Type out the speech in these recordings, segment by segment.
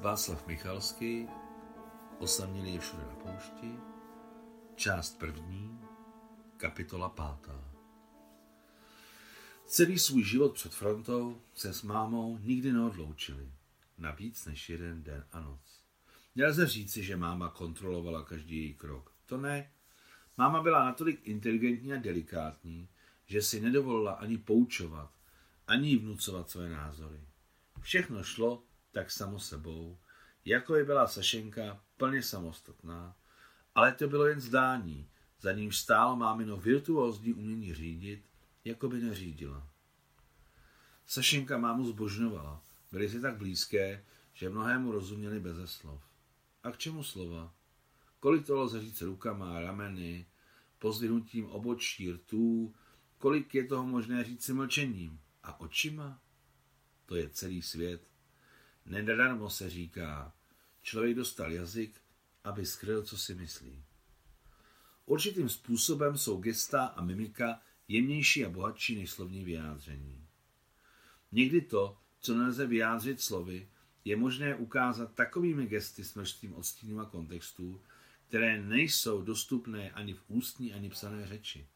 Václav Michalský, Osamělý je všude na poušti, část první, kapitola pátá. Celý svůj život před frontou se s mámou nikdy neodloučili, na víc než jeden den a noc. Nelze říci, že máma kontrolovala každý její krok. To ne. Máma byla natolik inteligentní a delikátní, že si nedovolila ani poučovat, ani vnucovat své názory. Všechno šlo tak samo sebou, jako je byla Sašenka plně samostatná, ale to bylo jen zdání, za ním stálo mámino virtuózní umění řídit, jako by neřídila. Sašenka mámu zbožňovala, byly si tak blízké, že mnohému rozuměli beze slov. A k čemu slova? Kolik to lze říct rukama, rameny, pozdvihnutím obočí, rtů, kolik je toho možné říct si mlčením a očima? To je celý svět. Nedarmo se říká, člověk dostal jazyk, aby skryl, co si myslí. Určitým způsobem jsou gesta a mimika jemnější a bohatší než slovní vyjádření. Někdy to, co nelze vyjádřit slovy, je možné ukázat takovými gesty s množstvím odstínů a kontextů, které nejsou dostupné ani v ústní, ani psané řeči.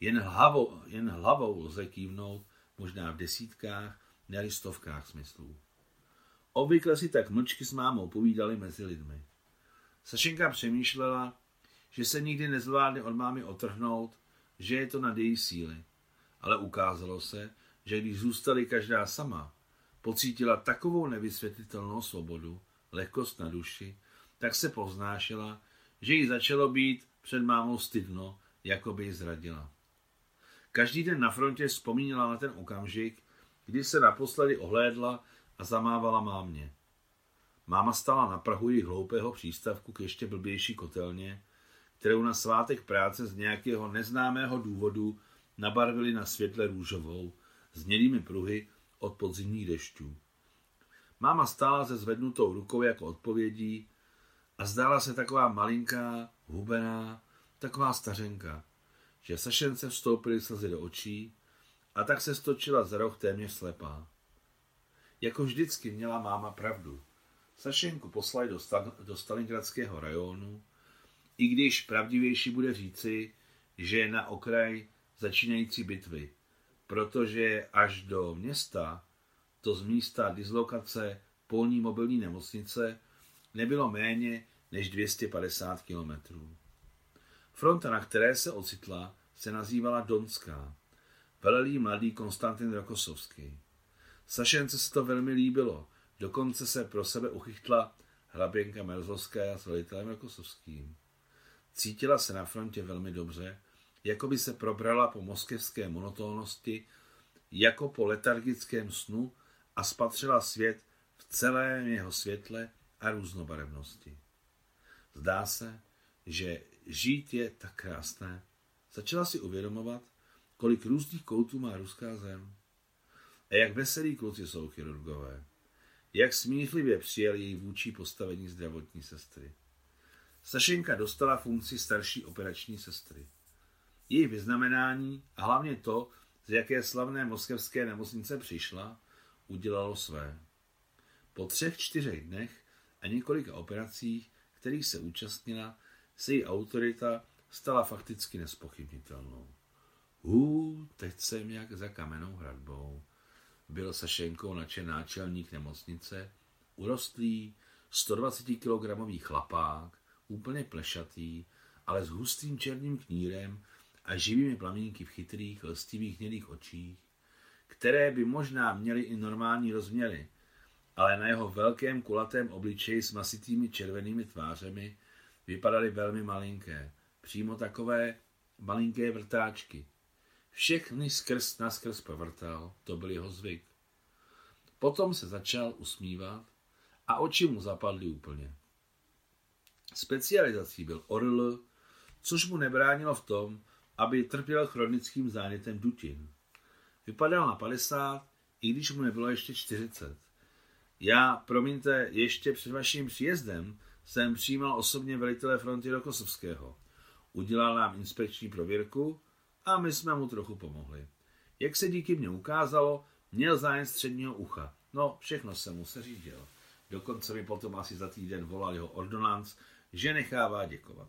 Jen hlavou, jen hlavou lze kývnout možná v desítkách, ne stovkách smyslů. Obvykle si tak mlčky s mámou povídali mezi lidmi. Sašenka přemýšlela, že se nikdy nezvládne od mámy otrhnout, že je to nad její síly. Ale ukázalo se, že když zůstali každá sama, pocítila takovou nevysvětlitelnou svobodu, lehkost na duši, tak se poznášela, že jí začalo být před mámou stydno, jako by ji zradila. Každý den na frontě vzpomínala na ten okamžik, kdy se naposledy ohlédla a zamávala mámě. Máma stala na prahu jejich hloupého přístavku k ještě blbější kotelně, kterou na svátek práce z nějakého neznámého důvodu nabarvili na světle růžovou, s mělými pruhy od podzimních dešťů. Máma stála se zvednutou rukou jako odpovědí a zdála se taková malinká, hubená, taková stařenka, že Sašence vstoupily slzy do očí a tak se stočila za roh téměř slepá. Jako vždycky měla máma pravdu. Sašenku poslali do, Stal- do Stalingradského rajonu, i když pravdivější bude říci, že je na okraj začínající bitvy, protože až do města, to z místa dislokace polní mobilní nemocnice, nebylo méně než 250 kilometrů. Fronta, na které se ocitla, se nazývala Donská. Velel mladý Konstantin Rokosovský. Sašence se to velmi líbilo, dokonce se pro sebe uchychtla hraběnka Merzovská s velitelem Rokosovským. Cítila se na frontě velmi dobře, jako by se probrala po moskevské monotónnosti, jako po letargickém snu a spatřila svět v celém jeho světle a různobarevnosti. Zdá se, že žít je tak krásné. Začala si uvědomovat, kolik různých koutů má ruská zem. A jak veselí kluci jsou chirurgové. Jak smířlivě přijel její vůči postavení zdravotní sestry. Sašenka dostala funkci starší operační sestry. Její vyznamenání a hlavně to, z jaké slavné moskevské nemocnice přišla, udělalo své. Po třech, čtyřech dnech a několika operacích, kterých se účastnila, se její autorita stala fakticky nespochybnitelnou. Hů, teď jsem jak za kamenou hradbou. Byl Sašenkou načen náčelník nemocnice, urostlý, 120 kg chlapák, úplně plešatý, ale s hustým černým knírem a živými plamínky v chytrých, lstivých hnědých očích, které by možná měly i normální rozměry, ale na jeho velkém kulatém obličeji s masitými červenými tvářemi vypadaly velmi malinké, přímo takové malinké vrtáčky. Všechny skrz na skrz povrtal, to byl jeho zvyk. Potom se začal usmívat a oči mu zapadly úplně. Specializací byl orl, což mu nebránilo v tom, aby trpěl chronickým zánětem dutin. Vypadal na 50, i když mu nebylo ještě 40. Já, promiňte, ještě před vaším příjezdem jsem přijímal osobně velitele fronty do Kosovského. Udělal nám inspekční prověrku a my jsme mu trochu pomohli. Jak se díky mně ukázalo, měl zájem středního ucha. No, všechno se mu se řídil. Dokonce mi potom asi za týden volal jeho ordonanc, že nechává děkovat.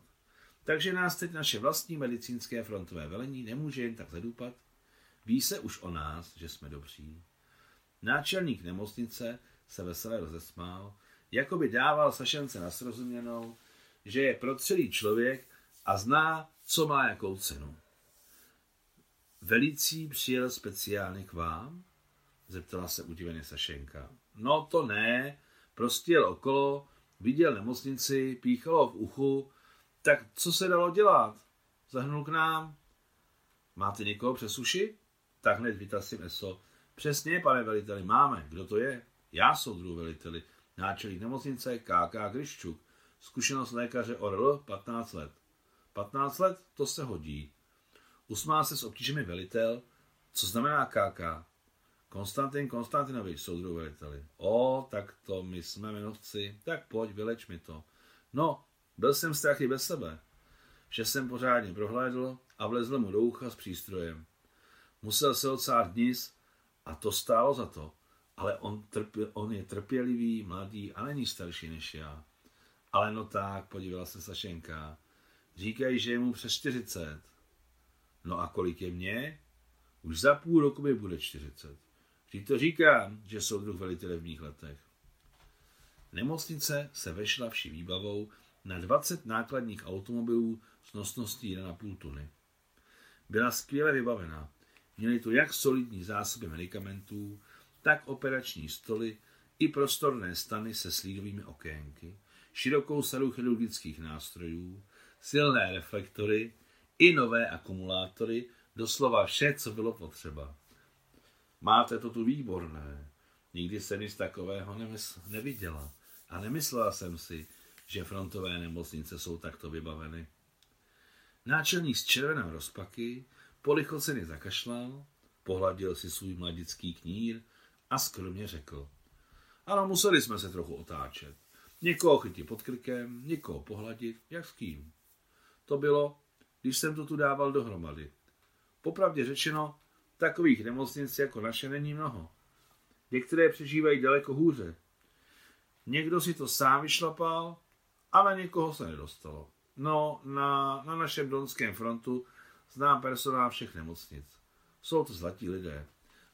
Takže nás teď naše vlastní medicínské frontové velení nemůže jen tak zadupat. Ví se už o nás, že jsme dobří. Náčelník nemocnice se veselé rozesmál, jako by dával Sašence na srozuměnou, že je prostředý člověk a zná, co má jakou cenu. Velící přijel speciálně k vám? Zeptala se udiveně Sašenka. No to ne, prostě jel okolo, viděl nemocnici, píchalo v uchu, tak co se dalo dělat? Zahnul k nám. Máte někoho přes uši? Tak hned vytasím ESO. Přesně, pane veliteli, máme. Kdo to je? Já soudru veliteli. Náčelník nemocnice KK Gryščuk. Zkušenost lékaře ORL 15 let. 15 let? To se hodí. Usmál se s obtížemi velitel. Co znamená KK? Konstantin Konstantinovič, soudru veliteli. O, tak to my jsme jmenovci. Tak pojď, vyleč mi to. No, byl jsem strachy bez sebe. Vše jsem pořádně prohlédl a vlezl mu do ucha s přístrojem. Musel se odsát dnis a to stálo za to. Ale on, trpě, on je trpělivý, mladý a není starší než já. Ale no tak, podívala se Sašenka. Říkají, že je mu přes 40. No a kolik je mě? Už za půl roku mi bude 40. Vždyť to říkám, že jsou druh velitele v mých letech. Nemocnice se vešla vší výbavou na 20 nákladních automobilů s nosností 1,5 tuny. Byla skvěle vybavená. Měli tu jak solidní zásoby medicamentů, tak operační stoly i prostorné stany se slídovými okénky, širokou sadu chirurgických nástrojů, silné reflektory i nové akumulátory, doslova vše, co bylo potřeba. Máte to tu výborné. Nikdy jsem nic takového neviděla. A nemyslela jsem si, že frontové nemocnice jsou takto vybaveny. Náčelník z červené rozpaky polichoceně zakašlal, pohladil si svůj mladický knír a skromně řekl. Ano, museli jsme se trochu otáčet. Někoho chytit pod krkem, někoho pohladit, jak s kým. To bylo, když jsem to tu dával dohromady. Popravdě řečeno, takových nemocnic jako naše není mnoho. Některé přežívají daleko hůře. Někdo si to sám vyšlapal a na někoho se nedostalo. No, na, na našem Donském frontu znám personál všech nemocnic. Jsou to zlatí lidé.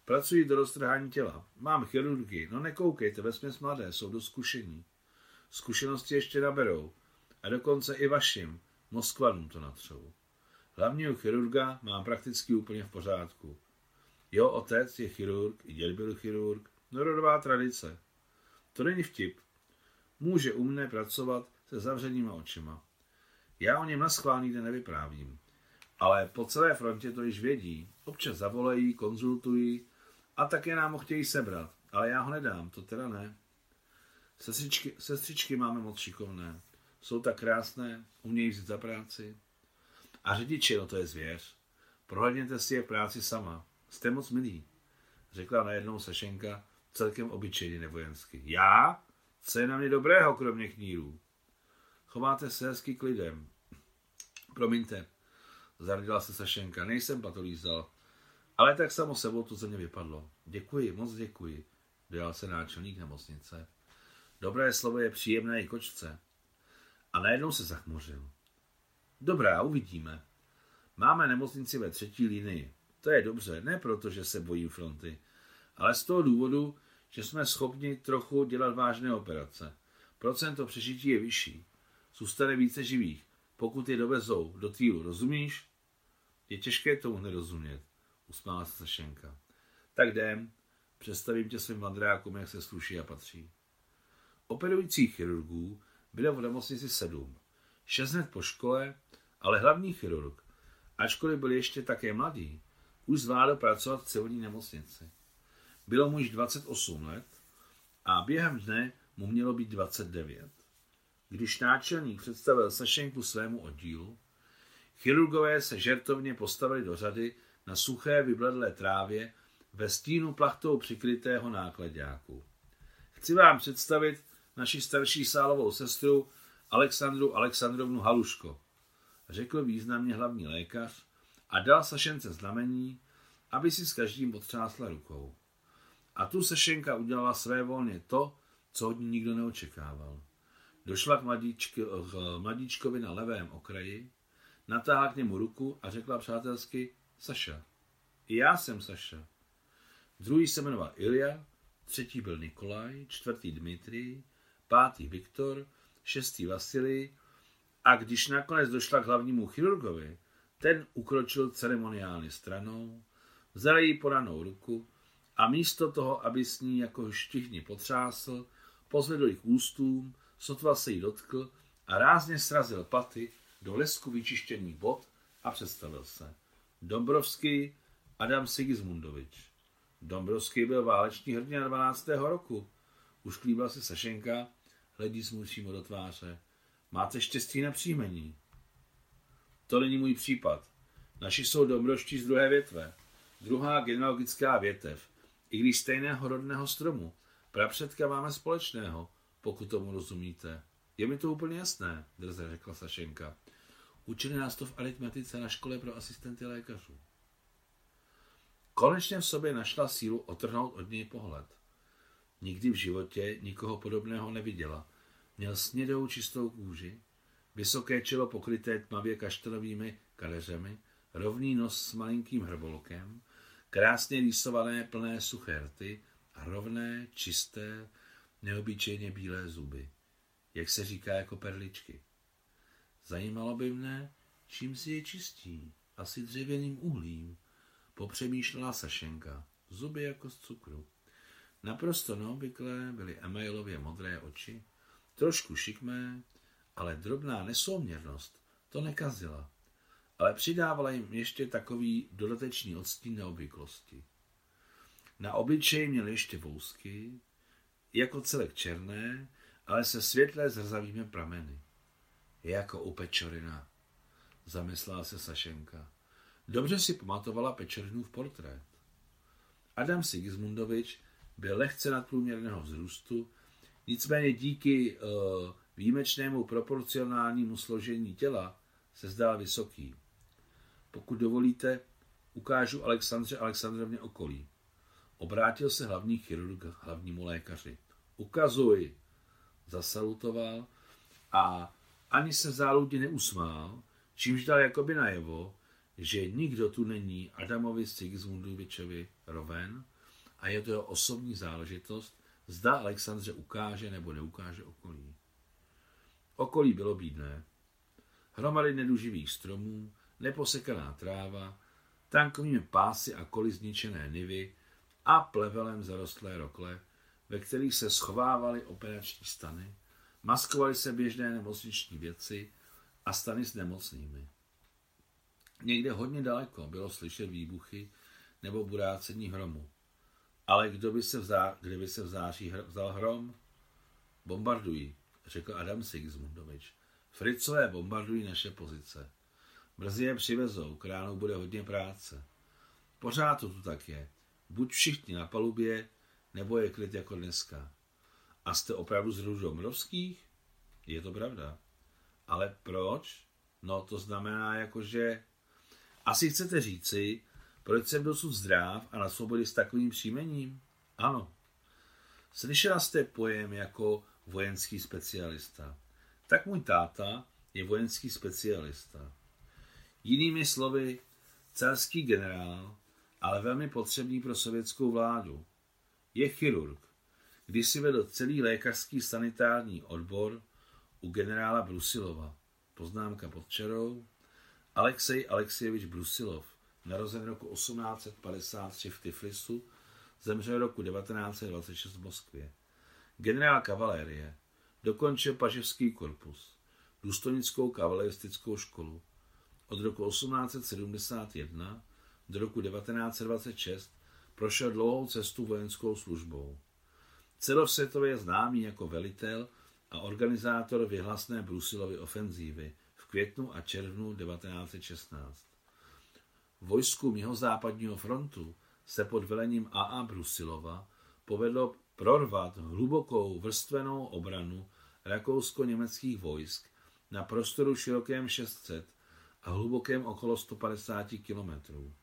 Pracují do roztrhání těla. Mám chirurgy. No nekoukejte, vesměs mladé, jsou do zkušení. Zkušenosti ještě naberou. A dokonce i vašim, Moskvanům to natřou. Hlavního chirurga mám prakticky úplně v pořádku. Jeho otec je chirurg, i děd byl chirurg, norodová tradice. To není vtip. Může u mne pracovat se zavřenýma očima. Já o něm na schvál nikde nevyprávím. Ale po celé frontě to již vědí. Občas zavolají, konzultují a také nám ho chtějí sebrat. Ale já ho nedám, to teda ne. Sestřičky, sestřičky máme moc šikovné. Jsou tak krásné, umějí vzít za práci. A řidiči, no to je zvěř. Prohledněte si je práci sama. Jste moc milí, řekla najednou Sašenka celkem obyčejně nevojensky. Já? Co je na mě dobrého, kromě knírů? Chováte se hezky k lidem. Promiňte, zardila se Sašenka, nejsem patolízal. Ale tak samo sebou to ze mě vypadlo. Děkuji, moc děkuji, dojal se náčelník nemocnice. Dobré slovo je příjemné i kočce. A najednou se zachmořil. Dobrá, uvidíme. Máme nemocnici ve třetí linii. To je dobře, ne proto, že se bojím fronty, ale z toho důvodu, že jsme schopni trochu dělat vážné operace. Procento přežití je vyšší. Zůstane více živých, pokud je dovezou do týlu, rozumíš? Je těžké tomu nerozumět, usmála se Sašenka. Tak jdem, představím tě svým mandrákům, jak se sluší a patří. Operujících chirurgů bylo v nemocnici sedm. Šest hned po škole, ale hlavní chirurg, ačkoliv byl ještě také mladý, už zvládl pracovat v civilní nemocnici. Bylo mu již 28 let a během dne mu mělo být 29. Když náčelník představil Sašenku svému oddílu, chirurgové se žertovně postavili do řady na suché vybledlé trávě ve stínu plachtou přikrytého nákladňáku. Chci vám představit naši starší sálovou sestru Alexandru Alexandrovnu Haluško, řekl významně hlavní lékař a dal Sašence znamení, aby si s každým potřásla rukou. A tu Sašenka udělala své volně to, co od ní nikdo neočekával. Došla k, mladíčky, k mladíčkovi na levém okraji, natáhla k němu ruku a řekla přátelsky Saša. I já jsem Saša. Druhý se jmenoval Ilja, třetí byl Nikolaj, čtvrtý Dmitrij, pátý Viktor, šestý Vasilij a když nakonec došla k hlavnímu chirurgovi, ten ukročil ceremoniálně stranou, vzal jí poranou ruku a místo toho, aby s ní jako štihni potřásl, pozvedl ji k ústům, sotva se jí dotkl a rázně srazil paty do lesku vyčištěných bod a představil se. Dombrovský Adam Sigismundovič. Dombrovský byl váleční hrdina 12. roku. Už klíbla se Sašenka, hledí smutřímu do tváře. Máte štěstí na příjmení. To není můj případ. Naši jsou dombroští z druhé větve. Druhá genealogická větev. I když stejného rodného stromu. Prapředka máme společného, pokud tomu rozumíte. Je mi to úplně jasné, drze řekla Sašenka. Učili nás to v aritmetice na škole pro asistenty lékařů. Konečně v sobě našla sílu otrhnout od něj pohled. Nikdy v životě nikoho podobného neviděla. Měl snědou čistou kůži, vysoké čelo pokryté tmavě kaštelovými kadeřemi, rovný nos s malinkým hrbolkem, krásně rýsované plné suché rty a rovné, čisté, neobyčejně bílé zuby. Jak se říká jako perličky. Zajímalo by mne, čím si je čistí. Asi dřevěným uhlím, popřemýšlela Sašenka. Zuby jako z cukru. Naprosto neobvyklé byly emailově modré oči, trošku šikmé, ale drobná nesouměrnost to nekazila, ale přidávala jim ještě takový dodatečný odstín neobvyklosti. Na obličeji měl ještě vousky, jako celek černé, ale se světlé zrzavými prameny. Jako u Pečorina, zamyslela se Sašenka. Dobře si pamatovala Pečorinův portrét. Adam Sigismundovič byl lehce nadprůměrného vzrůstu, nicméně díky uh, výjimečnému proporcionálnímu složení těla se zdál vysoký. Pokud dovolíte, ukážu Alexandře Alexandrovně okolí. Obrátil se hlavní chirurg hlavnímu lékaři. Ukazuj, zasalutoval a ani se záludně neusmál, čímž dal jakoby najevo, že nikdo tu není Adamovi Sigismundovičovi roven a je to jeho osobní záležitost, zda Alexandře ukáže nebo neukáže okolí. Okolí bylo bídné. Hromady neduživých stromů, neposekaná tráva, tankovými pásy a koly zničené nivy a plevelem zarostlé rokle, ve kterých se schovávaly operační stany, maskovaly se běžné nemocniční věci a stany s nemocnými. Někde hodně daleko bylo slyšet výbuchy nebo burácení hromu. Ale kdo by se v zá, kdyby se v září vzal hrom? Bombardují, řekl Adam Sigismundovič. Fricové bombardují naše pozice. Brzy je přivezou, k ránu bude hodně práce. Pořád to tu tak je. Buď všichni na palubě, nebo je klid jako dneska. A jste opravdu z Ružomrovských? Je to pravda. Ale proč? No to znamená jako, že asi chcete říci, proč jsem dosud zdrav a na svobodě s takovým příjmením? Ano. Slyšela jste pojem jako vojenský specialista. Tak můj táta je vojenský specialista. Jinými slovy, celský generál, ale velmi potřebný pro sovětskou vládu. Je chirurg. Když si vedl celý lékařský sanitární odbor u generála Brusilova. Poznámka pod čarou. Alexej Alexejevič Brusilov, narozen roku 1853 v Tiflisu, zemřel roku 1926 v Moskvě. Generál kavalérie, dokončil paževský korpus, důstojnickou kavaleristickou školu. Od roku 1871 do roku 1926 prošel dlouhou cestu vojenskou službou. Celosvětově známý jako velitel a organizátor vyhlasné Brusilovy ofenzívy, květnu a červnu 1916. Vojsku západního frontu se pod velením A.A. Brusilova povedlo prorvat hlubokou vrstvenou obranu rakousko-německých vojsk na prostoru širokém 600 a hlubokém okolo 150 kilometrů.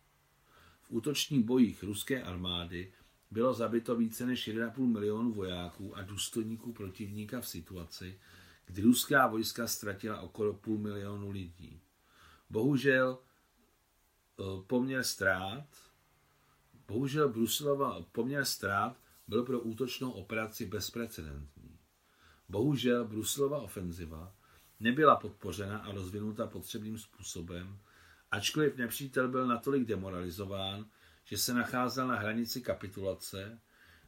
V útočních bojích ruské armády bylo zabito více než 1,5 milionu vojáků a důstojníků protivníka v situaci, kdy ruská vojska ztratila okolo půl milionu lidí. Bohužel eh, poměr ztrát, bohužel Brusilova poměr ztrát byl pro útočnou operaci bezprecedentní. Bohužel Brusilova ofenziva nebyla podpořena a rozvinuta potřebným způsobem, ačkoliv nepřítel byl natolik demoralizován, že se nacházel na hranici kapitulace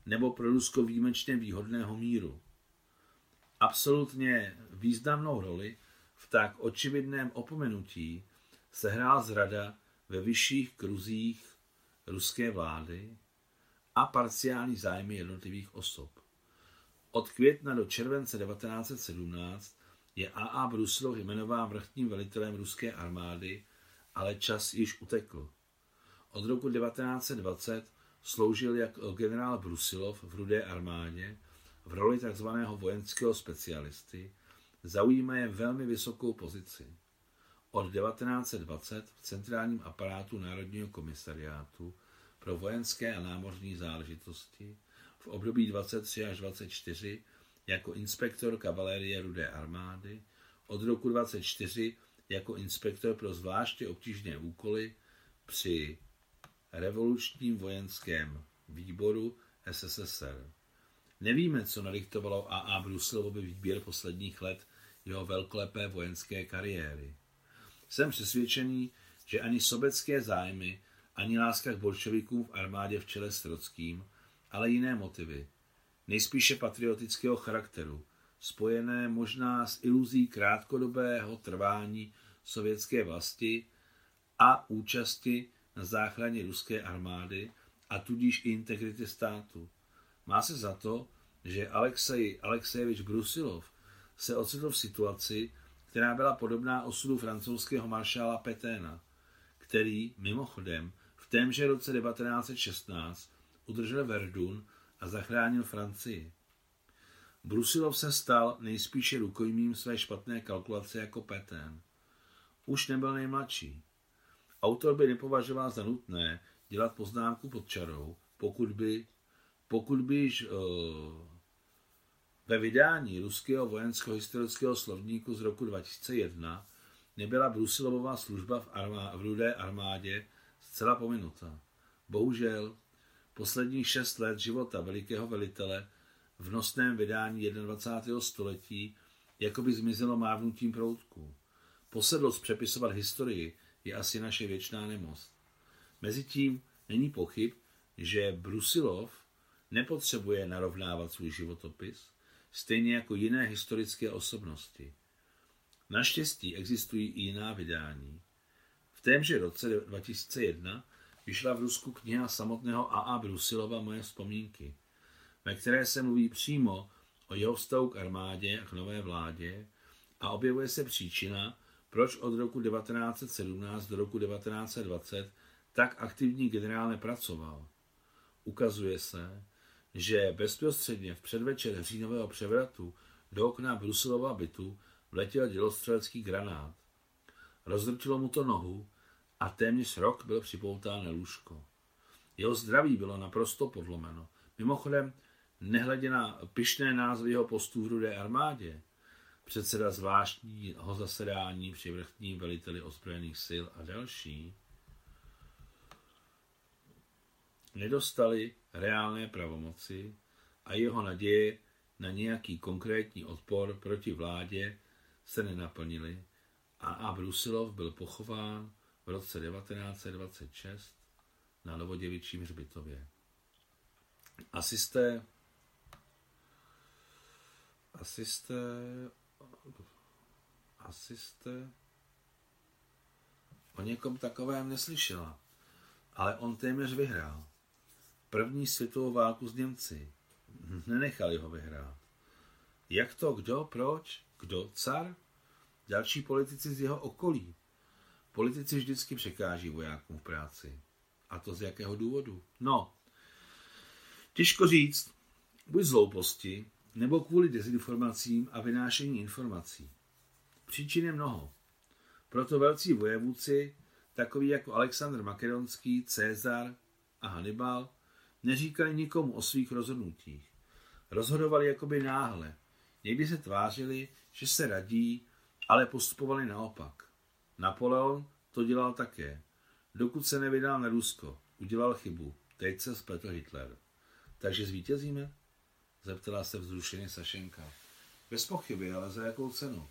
nebo pro Rusko výjimečně výhodného míru. Absolutně významnou roli v tak očividném opomenutí sehrál zrada ve vyšších kruzích ruské vlády a parciální zájmy jednotlivých osob. Od května do července 1917 je A.A. Brusilov jmenován vrchním velitelem ruské armády, ale čas již utekl. Od roku 1920 sloužil jako generál Brusilov v Rudé armádě v roli tzv. vojenského specialisty, zaujímaje velmi vysokou pozici. Od 1920 v centrálním aparátu Národního komisariátu pro vojenské a námořní záležitosti v období 23 až 24 jako inspektor kavalérie Rudé armády, od roku 24 jako inspektor pro zvláště obtížné úkoly při revolučním vojenském výboru SSSR. Nevíme, co nadiktovalo A.A. Brusilovovi výběr posledních let jeho velkolepé vojenské kariéry. Jsem přesvědčený, že ani sobecké zájmy, ani láska k bolševikům v armádě v čele s Trockým, ale jiné motivy, nejspíše patriotického charakteru, spojené možná s iluzí krátkodobého trvání sovětské vlasti a účasti na záchraně ruské armády a tudíž i integrity státu. Má se za to, že Alexej Alexejevič Brusilov se ocitl v situaci, která byla podobná osudu francouzského maršála Peténa, který mimochodem témže roce 1916 udržel Verdun a zachránil Francii. Brusilov se stal nejspíše rukojmím své špatné kalkulace jako Petén. Už nebyl nejmladší. Autor by nepovažoval za nutné dělat poznámku pod čarou, pokud by, pokud by již uh, ve vydání ruského vojenského historického slovníku z roku 2001 nebyla Brusilovová služba v, armá, v rudé armádě zcela pominuta. Bohužel, posledních šest let života velikého velitele v nosném vydání 21. století jako by zmizelo mávnutím proutku. Posedlost přepisovat historii je asi naše věčná nemoc. Mezitím není pochyb, že Brusilov nepotřebuje narovnávat svůj životopis, stejně jako jiné historické osobnosti. Naštěstí existují i jiná vydání. V témže roce 2001 vyšla v Rusku kniha samotného A.A. Brusilova Moje vzpomínky, ve které se mluví přímo o jeho vztahu k armádě a k nové vládě a objevuje se příčina, proč od roku 1917 do roku 1920 tak aktivní generál nepracoval. Ukazuje se, že bezprostředně v předvečer říjnového převratu do okna Brusilova bytu vletěl dělostřelecký granát. Rozdrčilo mu to nohu a téměř rok byl připoután lůžko. Jeho zdraví bylo naprosto podlomeno. Mimochodem, nehledě na pyšné názvy jeho postů v rudé armádě, předseda zvláštního zasedání při vrchním veliteli ozbrojených sil a další, nedostali reálné pravomoci a jeho naděje na nějaký konkrétní odpor proti vládě se nenaplnily a. Brusilov byl pochován v roce 1926 na Novoděvičím hřbitově. Asi jste, asi jste, asi jste o někom takovém neslyšela, ale on téměř vyhrál první světovou válku s Němci. Nenechali ho vyhrát. Jak to, kdo, proč, kdo, car? Další politici z jeho okolí. Politici vždycky překáží vojákům v práci. A to z jakého důvodu? No, těžko říct. Buď z hlouposti, nebo kvůli dezinformacím a vynášení informací. Příčin je mnoho. Proto velcí vojevůdci, takoví jako Alexandr Makedonský, Cezar a Hannibal, Neříkali nikomu o svých rozhodnutích. Rozhodovali jakoby náhle. Někdy se tvářili, že se radí, ale postupovali naopak. Napoleon to dělal také. Dokud se nevydal na Rusko, udělal chybu. Teď se spletl Hitler. Takže zvítězíme? Zeptala se vzrušeně Sašenka. Bez pochyby, ale za jakou cenu?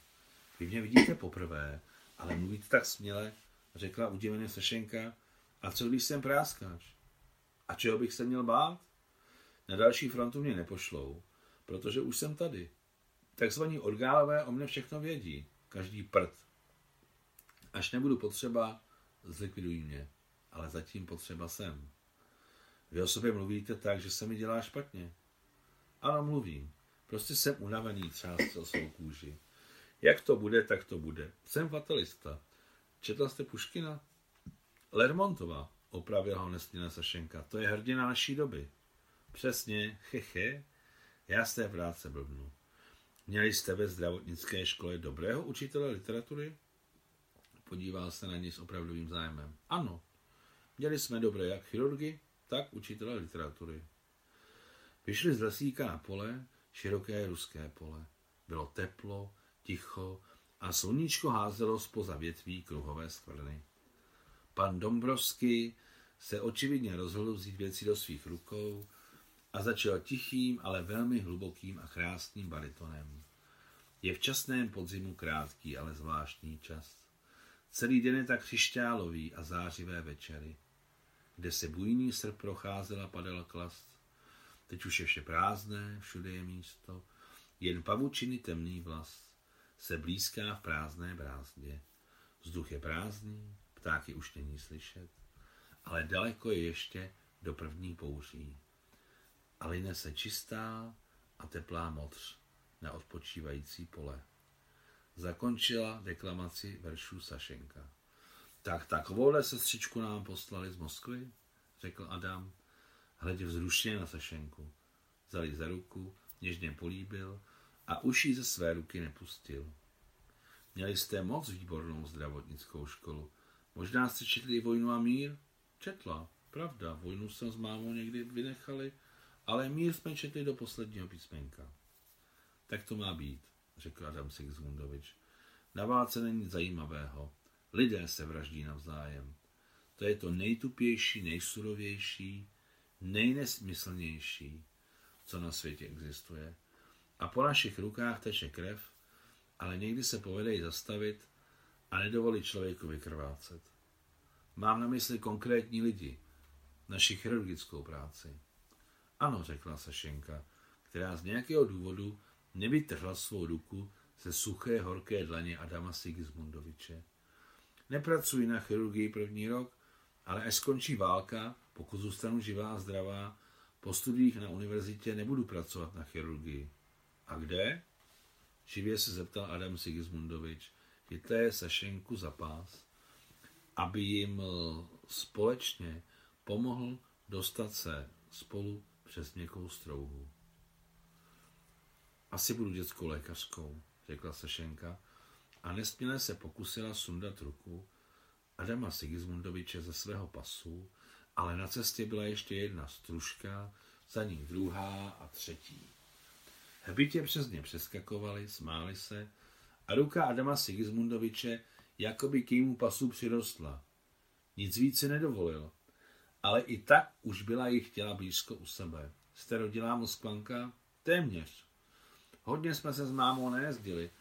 Vy mě vidíte poprvé, ale mluvíte tak směle, řekla udiveně Sašenka. A co když jsem práskáč? A čeho bych se měl bát? Na další frontu mě nepošlou, protože už jsem tady. Takzvaní orgánové o mne všechno vědí. Každý prd. Až nebudu potřeba, zlikvidují mě. Ale zatím potřeba jsem. Vy o sobě mluvíte tak, že se mi dělá špatně. Ano, mluvím. Prostě jsem unavený třást o svou kůži. Jak to bude, tak to bude. Jsem fatalista. Četl jste Puškina? Lermontová, opravil ho nesměna Sašenka. To je hrdina naší doby. Přesně, hehe. Já z té práce blbnu. Měli jste ve zdravotnické škole dobrého učitele literatury? Podíval se na něj s opravdovým zájmem. Ano. Měli jsme dobré jak chirurgy, tak učitele literatury. Vyšli z lesíka na pole, široké ruské pole. Bylo teplo, ticho a sluníčko házelo spoza větví kruhové skvrny. Pan Dombrovský se očividně rozhodl vzít věci do svých rukou a začal tichým, ale velmi hlubokým a krásným baritonem. Je v časném podzimu krátký, ale zvláštní čas. Celý den je tak křišťálový a zářivé večery, kde se bujný srp procházel a padal klast. Teď už je vše prázdné, všude je místo, jen pavučiny temný vlas se blízká v prázdné brázdě. Vzduch je prázdný, ptáky už není slyšet, ale daleko je ještě do první pouří. A line se čistá a teplá modř na odpočívající pole. Zakončila deklamaci veršů Sašenka. Tak takovouhle sestřičku nám poslali z Moskvy, řekl Adam, hledě vzrušeně na Sašenku. Zali za ruku, něžně políbil a uší ze své ruky nepustil. Měli jste moc výbornou zdravotnickou školu. Možná jste četli i Vojnu a mír? Četla, pravda, vojnu jsme s mámou někdy vynechali, ale mír jsme četli do posledního písmenka. Tak to má být, řekl Adam Sigismundovič. Na válce není zajímavého. Lidé se vraždí navzájem. To je to nejtupější, nejsurovější, nejnesmyslnější, co na světě existuje. A po našich rukách teče krev, ale někdy se povede ji zastavit a nedovolit člověku vykrvácet. Mám na mysli konkrétní lidi, naši chirurgickou práci. Ano, řekla Sašenka, která z nějakého důvodu nevytrhla svou ruku ze suché horké dlaně Adama Sigismundoviče. Nepracuji na chirurgii první rok, ale až skončí válka, pokud zůstanu živá a zdravá, po studiích na univerzitě nebudu pracovat na chirurgii. A kde? Živě se zeptal Adam Sigismundovič. Chytli Sašenku za pás, aby jim eh, společně pomohl dostat se spolu přes měkkou strouhu. Asi budu dětskou lékařkou, řekla Sašenka a nesměle se pokusila sundat ruku Adama Sigismundoviče ze svého pasu, ale na cestě byla ještě jedna stružka, za ní druhá a třetí. Hbitě přes ně přeskakovali, smáli se a ruka Adama Sigismundoviče jakoby k jejímu pasu přirostla. Nic více nedovolil, ale i tak už byla jich těla blízko u sebe. Jste rodilá Moskvanka? Téměř. Hodně jsme se s mámou nejezdili,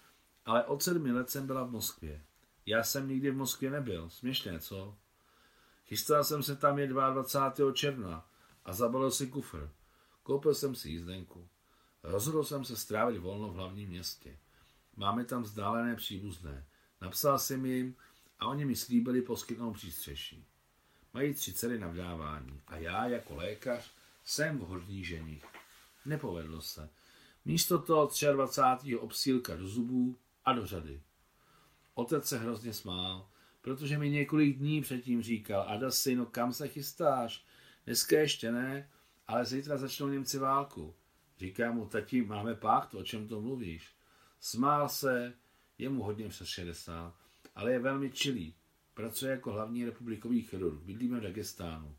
ale od sedmi let jsem byla v Moskvě. Já jsem nikdy v Moskvě nebyl. Směšné, co? Chystal jsem se tam je 22. června a zabalil si kufr. Koupil jsem si jízdenku. Rozhodl jsem se strávit volno v hlavním městě. Máme tam vzdálené příbuzné. Napsal jsem jim a oni mi slíbili poskytnout přístřeší. Mají tři dcery na vdávání a já jako lékař jsem vhodný ženich. Nepovedlo se. Místo toho 23. obsílka do zubů a do řady. Otec se hrozně smál, protože mi několik dní předtím říkal, Ada syno, kam se chystáš? Dneska ještě ne, ale zítra začnou Němci válku. Říká mu, tati, máme pácht, o čem to mluvíš? Smál se, je mu hodně přes 60, ale je velmi čilý. Pracuje jako hlavní republikový chirurg, bydlíme v Dagestánu.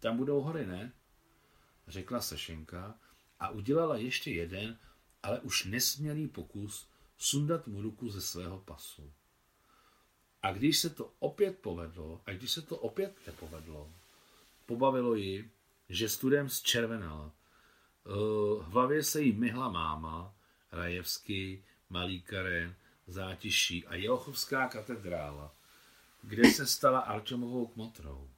Tam budou hory, ne? řekla Sašenka a udělala ještě jeden, ale už nesmělý pokus sundat mu ruku ze svého pasu. A když se to opět povedlo, a když se to opět nepovedlo, pobavilo ji, že studem zčervenala. Eh, v hlavě se jí myhla máma, Rajevský, Malý Karen, Zátiší a Jelochovská katedrála, kde se stala Arčomovou kmotrou.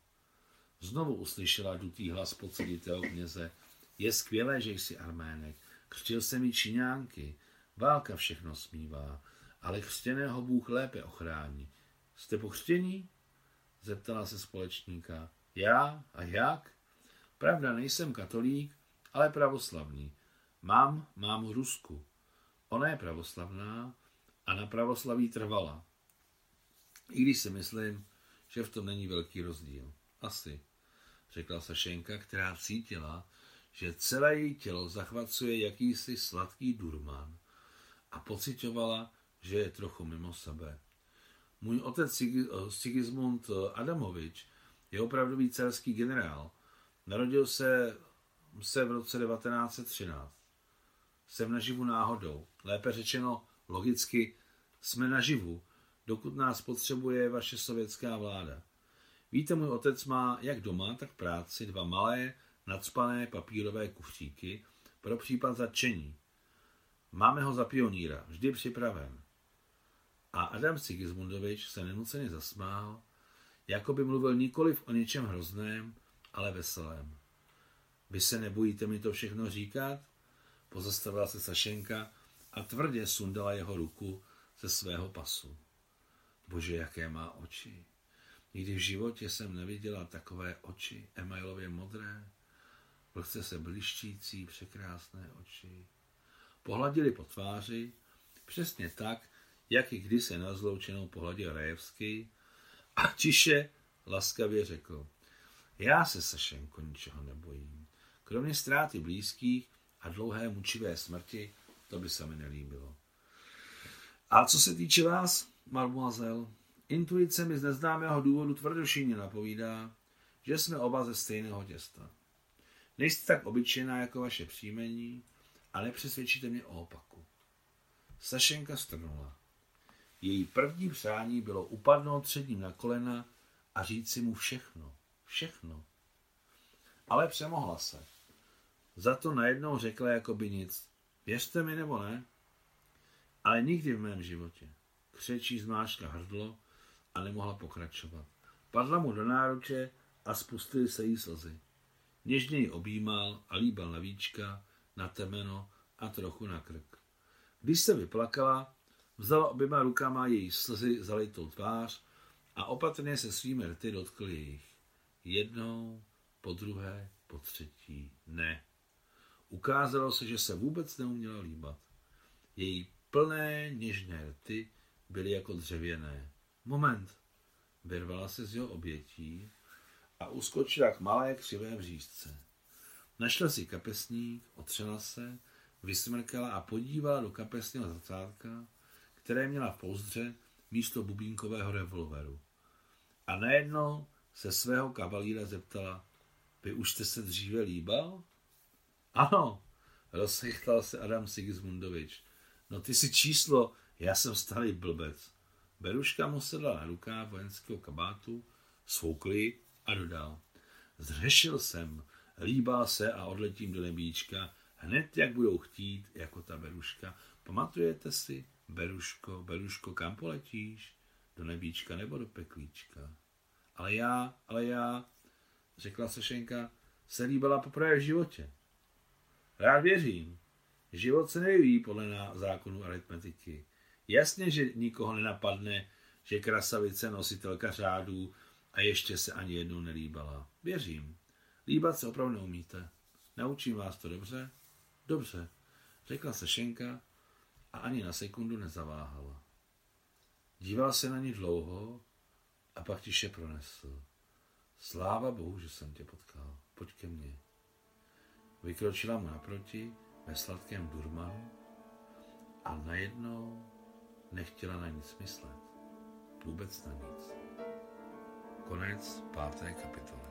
Znovu uslyšela dutý hlas podseditého kněze. Je skvělé, že jsi armének. Křtil se mi číňánky. Válka všechno smívá, ale křtěného Bůh lépe ochrání. Jste pokřtění? Zeptala se společníka. Já? A jak? Pravda, nejsem katolík, ale pravoslavný. Mám mámu Rusku. Ona je pravoslavná a na pravoslaví trvala. I když si myslím, že v tom není velký rozdíl. Asi, řekla Sašenka, která cítila, že celé její tělo zachvacuje jakýsi sladký durman a pocitovala, že je trochu mimo sebe. Můj otec Sigismund Adamovič je opravdový celský generál. Narodil se, se v roce 1913. Jsem naživu náhodou. Lépe řečeno, logicky, jsme naživu, dokud nás potřebuje vaše sovětská vláda. Víte, můj otec má jak doma, tak práci dva malé, nadspané papírové kufříky pro případ zatčení. Máme ho za pioníra, vždy připraven. A Adam Sigismundovič se nenuceně zasmál, jako by mluvil nikoliv o něčem hrozném, ale veselém. Vy se nebojíte mi to všechno říkat? Pozastavila se Sašenka a tvrdě sundala jeho ruku ze svého pasu. Bože, jaké má oči. Nikdy v životě jsem neviděla takové oči, emailově modré, vlhce se blištící, překrásné oči. Pohladili po tváři, přesně tak, jak i kdysi na zloučenou pohladil Rajevský a tiše laskavě řekl, já se Sašenko ničeho nebojím. Kromě ztráty blízkých a dlouhé mučivé smrti, to by se mi nelíbilo. A co se týče vás, mademoiselle, intuice mi z neznámého důvodu tvrdošíně napovídá, že jsme oba ze stejného těsta. Nejste tak obyčejná jako vaše příjmení a nepřesvědčíte mě o opaku. Sašenka strnula. Její první přání bylo upadnout před ním na kolena a říct si mu všechno. Všechno. Ale přemohla se. Za to najednou řekla jako by nic. Věřte mi nebo ne? Ale nikdy v mém životě. Křečí zmáška hrdlo a nemohla pokračovat. Padla mu do náruče a spustily se jí slzy. Něžně ji objímal a líbal na víčka, na temeno a trochu na krk. Když se vyplakala, vzala oběma rukama její slzy zalitou tvář a opatrně se svými rty dotkl jejich. Jednou, po druhé, po třetí, ne. Ukázalo se, že se vůbec neuměla líbat. Její plné něžné rty byly jako dřevěné. Moment, vyrvala se z jeho obětí a uskočila k malé křivé břízce. Našla si kapesník, otřela se, vysmrkala a podívala do kapesního zrcátka, které měla v pouzdře místo bubínkového revolveru. A najednou se svého kavalíra zeptala, vy už jste se dříve líbal? Ano, rozsechtal se Adam Sigismundovič. No ty si číslo, já jsem starý blbec. Beruška mu sedla na rukáv vojenského kabátu, svoukli a dodal. Zřešil jsem, líbal se a odletím do nebíčka, hned jak budou chtít, jako ta Beruška. Pamatujete si, Beruško, Beruško, kam poletíš? Do nebíčka nebo do peklíčka? Ale já, ale já, řekla Sešenka, se líbala poprvé v životě. Rád věřím. Život se nevyvíjí podle zákonu aritmetiky. Jasně, že nikoho nenapadne, že krasavice nositelka řádů a ještě se ani jednou nelíbala. Věřím. Líbat se opravdu neumíte. Naučím vás to dobře? Dobře, řekla se Šenka a ani na sekundu nezaváhala. Díval se na ní dlouho a pak tiše pronesl. Sláva Bohu, že jsem tě potkal. Pojď ke mně. Vykročila mu naproti ve sladkém durmanu a najednou nechtěla na nic myslet. Vůbec na nic. Konec páté kapitoly.